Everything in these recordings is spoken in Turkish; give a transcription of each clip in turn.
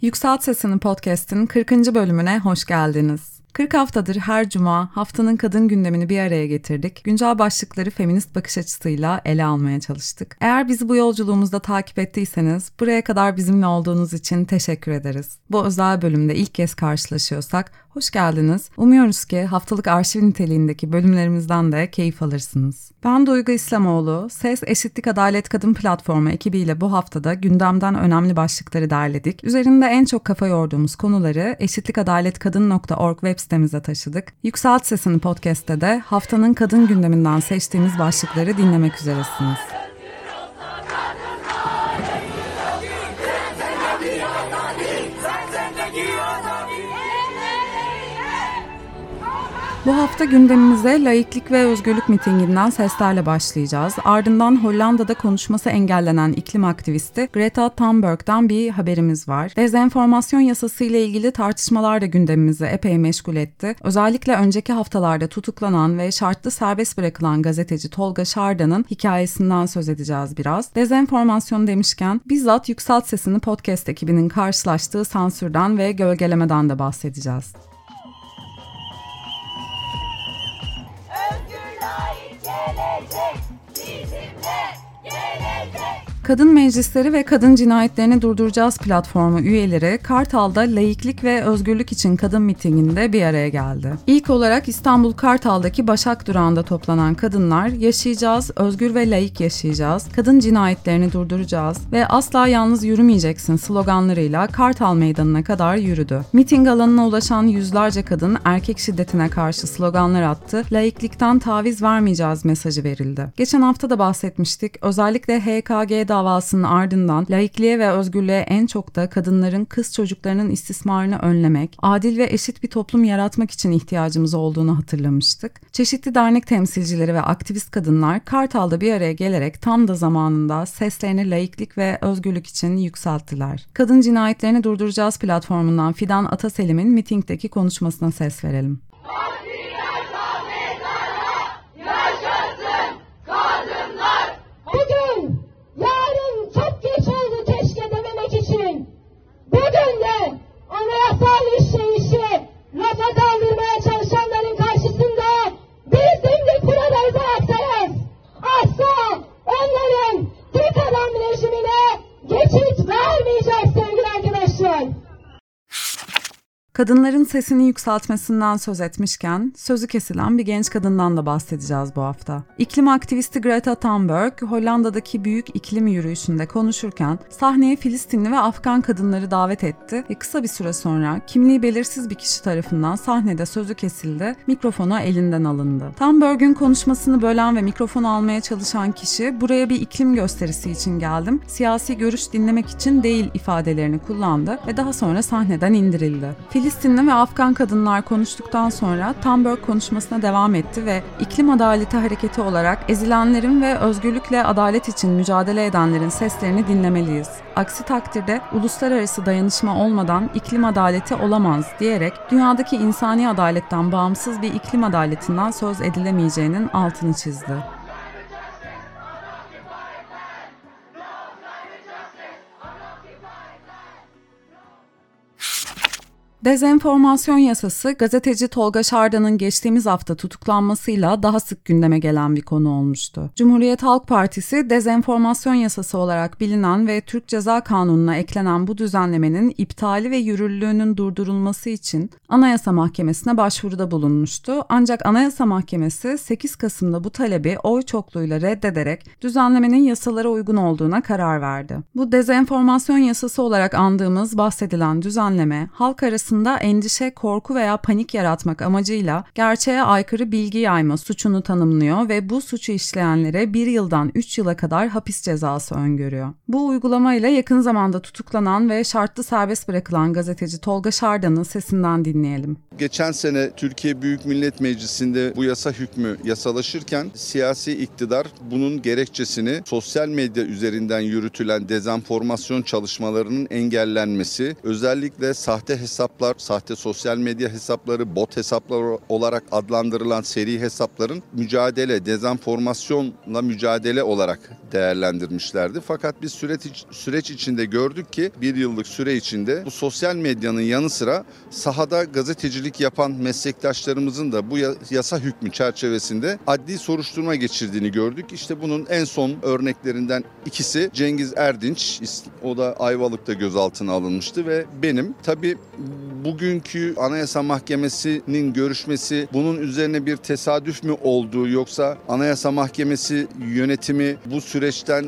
Yükselt Sesini Podcast'in 40. bölümüne hoş geldiniz. 40 haftadır her cuma haftanın kadın gündemini bir araya getirdik. Güncel başlıkları feminist bakış açısıyla ele almaya çalıştık. Eğer bizi bu yolculuğumuzda takip ettiyseniz buraya kadar bizimle olduğunuz için teşekkür ederiz. Bu özel bölümde ilk kez karşılaşıyorsak hoş geldiniz. Umuyoruz ki haftalık arşiv niteliğindeki bölümlerimizden de keyif alırsınız. Ben Duygu İslamoğlu, Ses Eşitlik Adalet Kadın Platformu ekibiyle bu haftada gündemden önemli başlıkları derledik. Üzerinde en çok kafa yorduğumuz konuları eşitlikadaletkadın.org web sitemize taşıdık. Yükselt Sesini podcast'te de haftanın kadın gündeminden seçtiğimiz başlıkları dinlemek üzeresiniz. Bu hafta gündemimize laiklik ve özgürlük mitinginden seslerle başlayacağız. Ardından Hollanda'da konuşması engellenen iklim aktivisti Greta Thunberg'den bir haberimiz var. Dezenformasyon yasası ile ilgili tartışmalar da gündemimizi epey meşgul etti. Özellikle önceki haftalarda tutuklanan ve şartlı serbest bırakılan gazeteci Tolga Şarda'nın hikayesinden söz edeceğiz biraz. Dezenformasyon demişken bizzat Yükselt Sesini podcast ekibinin karşılaştığı sansürden ve gölgelemeden de bahsedeceğiz. Kadın Meclisleri ve Kadın Cinayetlerini Durduracağız platformu üyeleri Kartal'da layıklık ve özgürlük için kadın mitinginde bir araya geldi. İlk olarak İstanbul Kartal'daki Başak Durağı'nda toplanan kadınlar yaşayacağız, özgür ve layık yaşayacağız, kadın cinayetlerini durduracağız ve asla yalnız yürümeyeceksin sloganlarıyla Kartal Meydanı'na kadar yürüdü. Miting alanına ulaşan yüzlerce kadın erkek şiddetine karşı sloganlar attı, layıklıktan taviz vermeyeceğiz mesajı verildi. Geçen hafta da bahsetmiştik, özellikle HKG davasının ardından laikliğe ve özgürlüğe en çok da kadınların kız çocuklarının istismarını önlemek, adil ve eşit bir toplum yaratmak için ihtiyacımız olduğunu hatırlamıştık. Çeşitli dernek temsilcileri ve aktivist kadınlar Kartal'da bir araya gelerek tam da zamanında seslerini laiklik ve özgürlük için yükselttiler. Kadın cinayetlerini durduracağız platformundan Fidan Ataselim'in mitingdeki konuşmasına ses verelim. Kadınların sesini yükseltmesinden söz etmişken sözü kesilen bir genç kadından da bahsedeceğiz bu hafta. İklim aktivisti Greta Thunberg, Hollanda'daki büyük iklim yürüyüşünde konuşurken sahneye Filistinli ve Afgan kadınları davet etti ve kısa bir süre sonra kimliği belirsiz bir kişi tarafından sahnede sözü kesildi, mikrofonu elinden alındı. Thunberg'ün konuşmasını bölen ve mikrofonu almaya çalışan kişi buraya bir iklim gösterisi için geldim, siyasi görüş dinlemek için değil ifadelerini kullandı ve daha sonra sahneden indirildi. Filistinli ve Afgan kadınlar konuştuktan sonra Thunberg konuşmasına devam etti ve iklim adaleti hareketi olarak ezilenlerin ve özgürlükle adalet için mücadele edenlerin seslerini dinlemeliyiz. Aksi takdirde uluslararası dayanışma olmadan iklim adaleti olamaz diyerek dünyadaki insani adaletten bağımsız bir iklim adaletinden söz edilemeyeceğinin altını çizdi. Dezenformasyon yasası gazeteci Tolga Şarda'nın geçtiğimiz hafta tutuklanmasıyla daha sık gündeme gelen bir konu olmuştu. Cumhuriyet Halk Partisi dezenformasyon yasası olarak bilinen ve Türk Ceza Kanunu'na eklenen bu düzenlemenin iptali ve yürürlülüğünün durdurulması için Anayasa Mahkemesi'ne başvuruda bulunmuştu. Ancak Anayasa Mahkemesi 8 Kasım'da bu talebi oy çokluğuyla reddederek düzenlemenin yasalara uygun olduğuna karar verdi. Bu dezenformasyon yasası olarak andığımız bahsedilen düzenleme halk arasında endişe, korku veya panik yaratmak amacıyla gerçeğe aykırı bilgi yayma suçunu tanımlıyor ve bu suçu işleyenlere bir yıldan 3 yıla kadar hapis cezası öngörüyor. Bu uygulamayla yakın zamanda tutuklanan ve şartlı serbest bırakılan gazeteci Tolga Şardan'ın sesinden dinleyelim. Geçen sene Türkiye Büyük Millet Meclisi'nde bu yasa hükmü yasalaşırken siyasi iktidar bunun gerekçesini sosyal medya üzerinden yürütülen dezenformasyon çalışmalarının engellenmesi, özellikle sahte hesap hesaplar, sahte sosyal medya hesapları, bot hesaplar olarak adlandırılan seri hesapların mücadele, dezenformasyonla mücadele olarak değerlendirmişlerdi. Fakat biz süreç, süreç içinde gördük ki bir yıllık süre içinde bu sosyal medyanın yanı sıra sahada gazetecilik yapan meslektaşlarımızın da bu yasa hükmü çerçevesinde adli soruşturma geçirdiğini gördük. İşte bunun en son örneklerinden ikisi Cengiz Erdinç, o da Ayvalık'ta gözaltına alınmıştı ve benim. Tabii bugünkü Anayasa Mahkemesi'nin görüşmesi bunun üzerine bir tesadüf mü olduğu yoksa Anayasa Mahkemesi yönetimi bu süreçten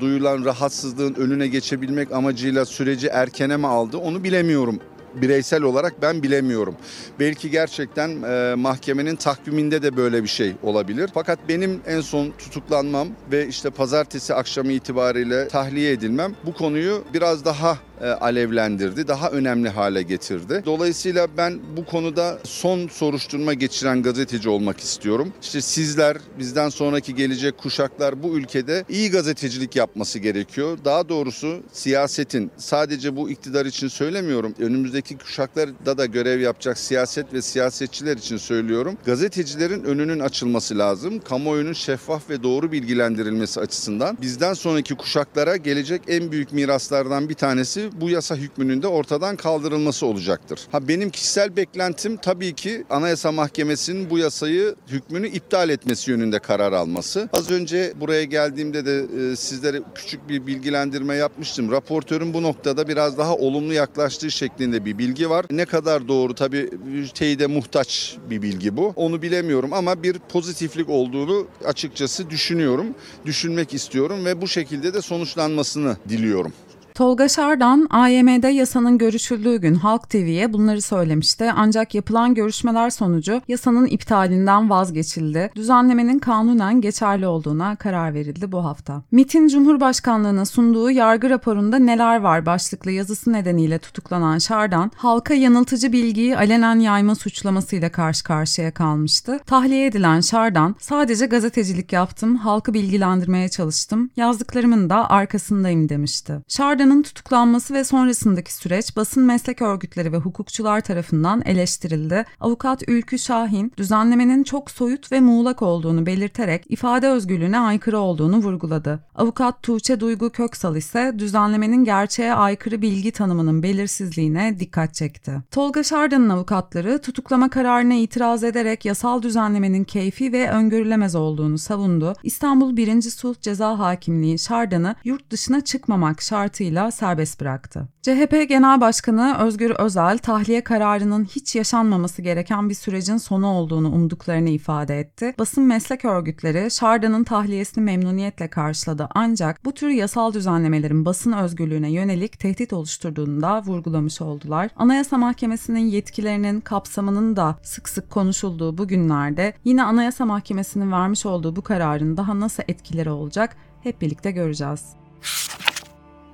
duyulan rahatsızlığın önüne geçebilmek amacıyla süreci erkene mi aldı onu bilemiyorum bireysel olarak ben bilemiyorum. Belki gerçekten e, mahkemenin takviminde de böyle bir şey olabilir. Fakat benim en son tutuklanmam ve işte pazartesi akşamı itibariyle tahliye edilmem bu konuyu biraz daha alevlendirdi, daha önemli hale getirdi. Dolayısıyla ben bu konuda son soruşturma geçiren gazeteci olmak istiyorum. İşte sizler, bizden sonraki gelecek kuşaklar bu ülkede iyi gazetecilik yapması gerekiyor. Daha doğrusu siyasetin sadece bu iktidar için söylemiyorum. Önümüzdeki kuşaklarda da görev yapacak siyaset ve siyasetçiler için söylüyorum. Gazetecilerin önünün açılması lazım. Kamuoyunun şeffaf ve doğru bilgilendirilmesi açısından bizden sonraki kuşaklara gelecek en büyük miraslardan bir tanesi bu yasa hükmünün de ortadan kaldırılması olacaktır. Ha benim kişisel beklentim tabii ki Anayasa Mahkemesi'nin bu yasayı hükmünü iptal etmesi yönünde karar alması. Az önce buraya geldiğimde de e, sizlere küçük bir bilgilendirme yapmıştım. Raportörün bu noktada biraz daha olumlu yaklaştığı şeklinde bir bilgi var. Ne kadar doğru tabii teyide muhtaç bir bilgi bu. Onu bilemiyorum ama bir pozitiflik olduğunu açıkçası düşünüyorum. Düşünmek istiyorum ve bu şekilde de sonuçlanmasını diliyorum. Tolga Şardan, AYM'de yasanın görüşüldüğü gün Halk TV'ye bunları söylemişti. Ancak yapılan görüşmeler sonucu yasanın iptalinden vazgeçildi. Düzenlemenin kanunen geçerli olduğuna karar verildi bu hafta. MIT'in Cumhurbaşkanlığına sunduğu yargı raporunda neler var başlıklı yazısı nedeniyle tutuklanan Şardan, halka yanıltıcı bilgiyi alenen yayma suçlamasıyla karşı karşıya kalmıştı. Tahliye edilen Şardan, sadece gazetecilik yaptım, halkı bilgilendirmeye çalıştım, yazdıklarımın da arkasındayım demişti. Şardan Arda'nın tutuklanması ve sonrasındaki süreç basın meslek örgütleri ve hukukçular tarafından eleştirildi. Avukat Ülkü Şahin, düzenlemenin çok soyut ve muğlak olduğunu belirterek ifade özgürlüğüne aykırı olduğunu vurguladı. Avukat Tuğçe Duygu Köksal ise düzenlemenin gerçeğe aykırı bilgi tanımının belirsizliğine dikkat çekti. Tolga Şardan'ın avukatları tutuklama kararına itiraz ederek yasal düzenlemenin keyfi ve öngörülemez olduğunu savundu. İstanbul 1. Sulh Ceza Hakimliği Şardan'ı yurt dışına çıkmamak şartıyla kararıyla serbest bıraktı. CHP Genel Başkanı Özgür Özel, tahliye kararının hiç yaşanmaması gereken bir sürecin sonu olduğunu umduklarını ifade etti. Basın meslek örgütleri Şarda'nın tahliyesini memnuniyetle karşıladı ancak bu tür yasal düzenlemelerin basın özgürlüğüne yönelik tehdit oluşturduğunu da vurgulamış oldular. Anayasa Mahkemesi'nin yetkilerinin kapsamının da sık sık konuşulduğu bu günlerde yine Anayasa Mahkemesi'nin vermiş olduğu bu kararın daha nasıl etkileri olacak hep birlikte göreceğiz.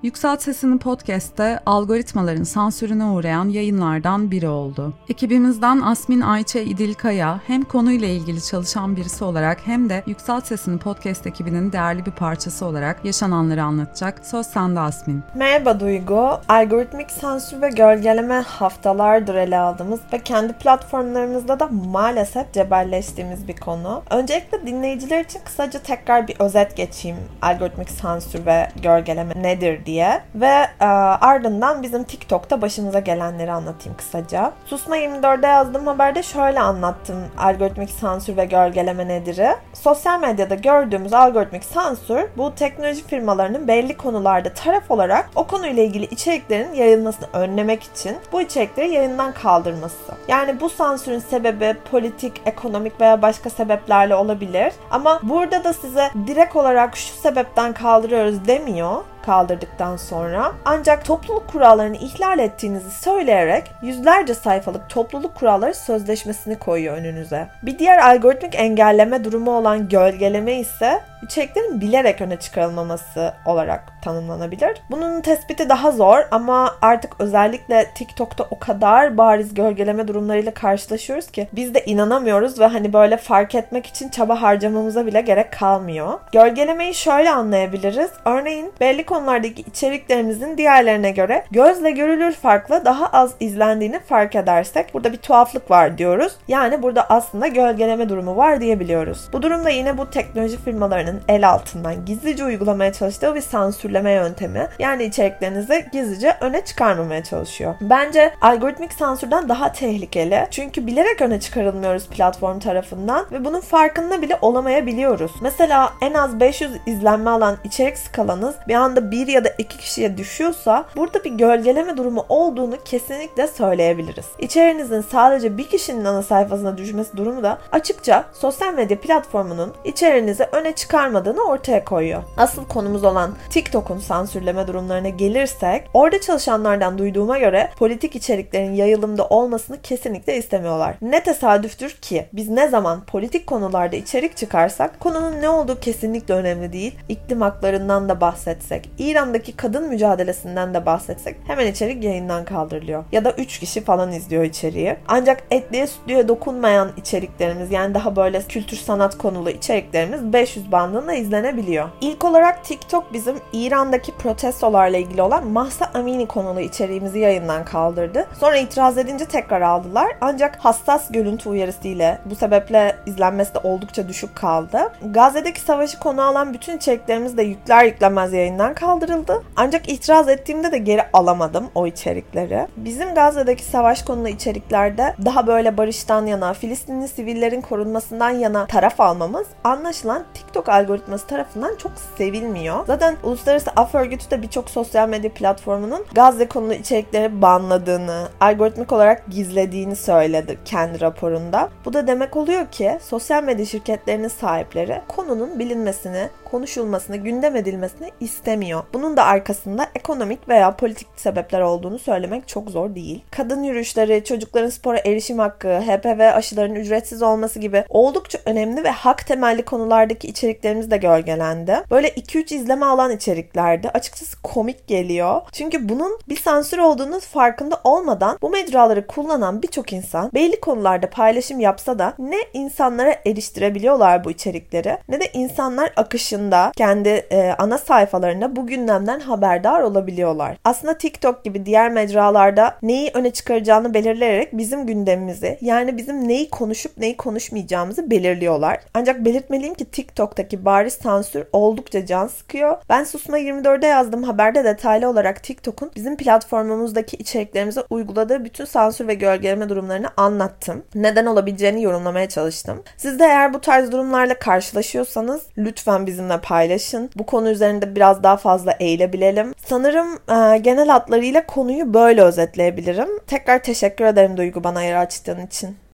Yükselt Sesini Podcast'te algoritmaların sansürüne uğrayan yayınlardan biri oldu. Ekibimizden Asmin Ayça İdilkaya hem konuyla ilgili çalışan birisi olarak hem de Yükselt Sesini Podcast ekibinin değerli bir parçası olarak yaşananları anlatacak. Söz sende Asmin. Merhaba Duygu. Algoritmik sansür ve gölgeleme haftalardır ele aldığımız ve kendi platformlarımızda da maalesef cebelleştiğimiz bir konu. Öncelikle dinleyiciler için kısaca tekrar bir özet geçeyim. Algoritmik sansür ve gölgeleme nedir diye ve e, ardından bizim TikTok'ta başımıza gelenleri anlatayım kısaca. Susma 24'de yazdığım haberde şöyle anlattım algoritmik sansür ve gölgeleme nedir'i. Sosyal medyada gördüğümüz algoritmik sansür bu teknoloji firmalarının belli konularda taraf olarak o konuyla ilgili içeriklerin yayılmasını önlemek için bu içerikleri yayından kaldırması. Yani bu sansürün sebebi politik, ekonomik veya başka sebeplerle olabilir. Ama burada da size direkt olarak şu sebepten kaldırıyoruz demiyor kaldırdıktan sonra ancak topluluk kurallarını ihlal ettiğinizi söyleyerek yüzlerce sayfalık topluluk kuralları sözleşmesini koyuyor önünüze. Bir diğer algoritmik engelleme durumu olan gölgeleme ise içeriklerin bilerek öne çıkarılmaması olarak tanımlanabilir. Bunun tespiti daha zor ama artık özellikle TikTok'ta o kadar bariz gölgeleme durumlarıyla karşılaşıyoruz ki biz de inanamıyoruz ve hani böyle fark etmek için çaba harcamamıza bile gerek kalmıyor. Gölgelemeyi şöyle anlayabiliriz. Örneğin belli konulardaki içeriklerimizin diğerlerine göre gözle görülür farklı daha az izlendiğini fark edersek burada bir tuhaflık var diyoruz. Yani burada aslında gölgeleme durumu var diyebiliyoruz. Bu durumda yine bu teknoloji firmalarının el altından gizlice uygulamaya çalıştığı bir sansürleme yöntemi. Yani içeriklerinizi gizlice öne çıkarmamaya çalışıyor. Bence algoritmik sansürden daha tehlikeli. Çünkü bilerek öne çıkarılmıyoruz platform tarafından ve bunun farkında bile olamayabiliyoruz. Mesela en az 500 izlenme alan içerik skalanız bir anda bir ya da iki kişiye düşüyorsa burada bir gölgeleme durumu olduğunu kesinlikle söyleyebiliriz. İçerinizin sadece bir kişinin ana sayfasına düşmesi durumu da açıkça sosyal medya platformunun içerinizi öne çıkarmadığını ortaya koyuyor. Asıl konumuz olan TikTok'un sansürleme durumlarına gelirsek, orada çalışanlardan duyduğuma göre politik içeriklerin yayılımda olmasını kesinlikle istemiyorlar. Ne tesadüftür ki biz ne zaman politik konularda içerik çıkarsak konunun ne olduğu kesinlikle önemli değil. İklim haklarından da bahsetsek, İran'daki kadın mücadelesinden de bahsetsek hemen içerik yayından kaldırılıyor. Ya da 3 kişi falan izliyor içeriği. Ancak etliye sütlüye dokunmayan içeriklerimiz yani daha böyle kültür sanat konulu içeriklerimiz 500 bandında izlenebiliyor. İlk olarak TikTok bizim İran'daki protestolarla ilgili olan Mahsa Amini konulu içeriğimizi yayından kaldırdı. Sonra itiraz edince tekrar aldılar. Ancak hassas görüntü uyarısıyla bu sebeple izlenmesi de oldukça düşük kaldı. Gazze'deki savaşı konu alan bütün içeriklerimiz de yükler yüklemez yayından kaldırıldı. Ancak itiraz ettiğimde de geri alamadım o içerikleri. Bizim Gazze'deki savaş konulu içeriklerde daha böyle barıştan yana, Filistinli sivillerin korunmasından yana taraf almamız anlaşılan TikTok algoritması tarafından çok sevilmiyor. Zaten Uluslararası Af Örgütü de birçok sosyal medya platformunun Gazze konulu içerikleri banladığını, algoritmik olarak gizlediğini söyledi kendi raporunda. Bu da demek oluyor ki sosyal medya şirketlerinin sahipleri konunun bilinmesini, konuşulmasını, gündem edilmesini istemiyor. Bunun da arkasında ekonomik veya politik sebepler olduğunu söylemek çok zor değil. Kadın yürüyüşleri, çocukların spora erişim hakkı, HPV aşılarının ücretsiz olması gibi oldukça önemli ve hak temelli konulardaki içeriklerimiz de gölgelendi. Böyle 2-3 izleme alan içeriklerdi. Açıkçası komik geliyor. Çünkü bunun bir sansür olduğunu farkında olmadan bu mecraları kullanan birçok insan belli konularda paylaşım yapsa da ne insanlara eriştirebiliyorlar bu içerikleri ne de insanlar akışında kendi e, ana sayfalarında bu gündemden haberdar olabiliyorlar. Aslında TikTok gibi diğer mecralarda neyi öne çıkaracağını belirleyerek bizim gündemimizi yani bizim neyi konuşup neyi konuşmayacağımızı belirliyorlar. Ancak belirtmeliyim ki TikTok'taki bariz sansür oldukça can sıkıyor. Ben Susma 24'de yazdığım haberde detaylı olarak TikTok'un bizim platformumuzdaki içeriklerimize uyguladığı bütün sansür ve gölgeleme durumlarını anlattım. Neden olabileceğini yorumlamaya çalıştım. Siz de eğer bu tarz durumlarla karşılaşıyorsanız lütfen bizimle paylaşın. Bu konu üzerinde biraz daha fazla eğilebilelim. Sanırım e, genel hatlarıyla konuyu böyle özetleyebilirim. Tekrar teşekkür ederim Duygu bana yer açtığın için.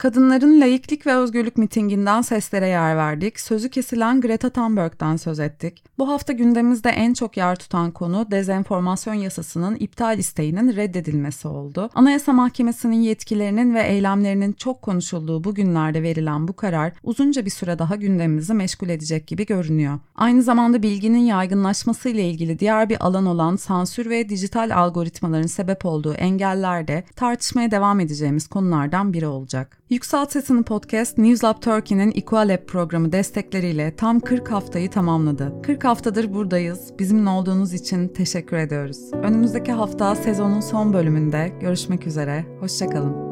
Kadınların layıklık ve özgürlük mitinginden seslere yer verdik. Sözü kesilen Greta Thunberg'den söz ettik. Bu hafta gündemimizde en çok yer tutan konu dezenformasyon yasasının iptal isteğinin reddedilmesi oldu. Anayasa Mahkemesi'nin yetkilerinin ve eylemlerinin çok konuşulduğu bu günlerde verilen bu karar uzunca bir süre daha gündemimizi meşgul edecek gibi görünüyor. Aynı zamanda bilginin yaygınlaşması ile ilgili diğer bir alan olan sansür ve dijital algoritmaların sebep olduğu engeller de tartışmaya devam edeceğimiz konulardan biri olacak. Yüksel Sesini Podcast, Newslab Turkey'nin Equalab programı destekleriyle tam 40 haftayı tamamladı. 40 haftadır buradayız. Bizimle olduğunuz için teşekkür ediyoruz. Önümüzdeki hafta sezonun son bölümünde görüşmek üzere. Hoşçakalın.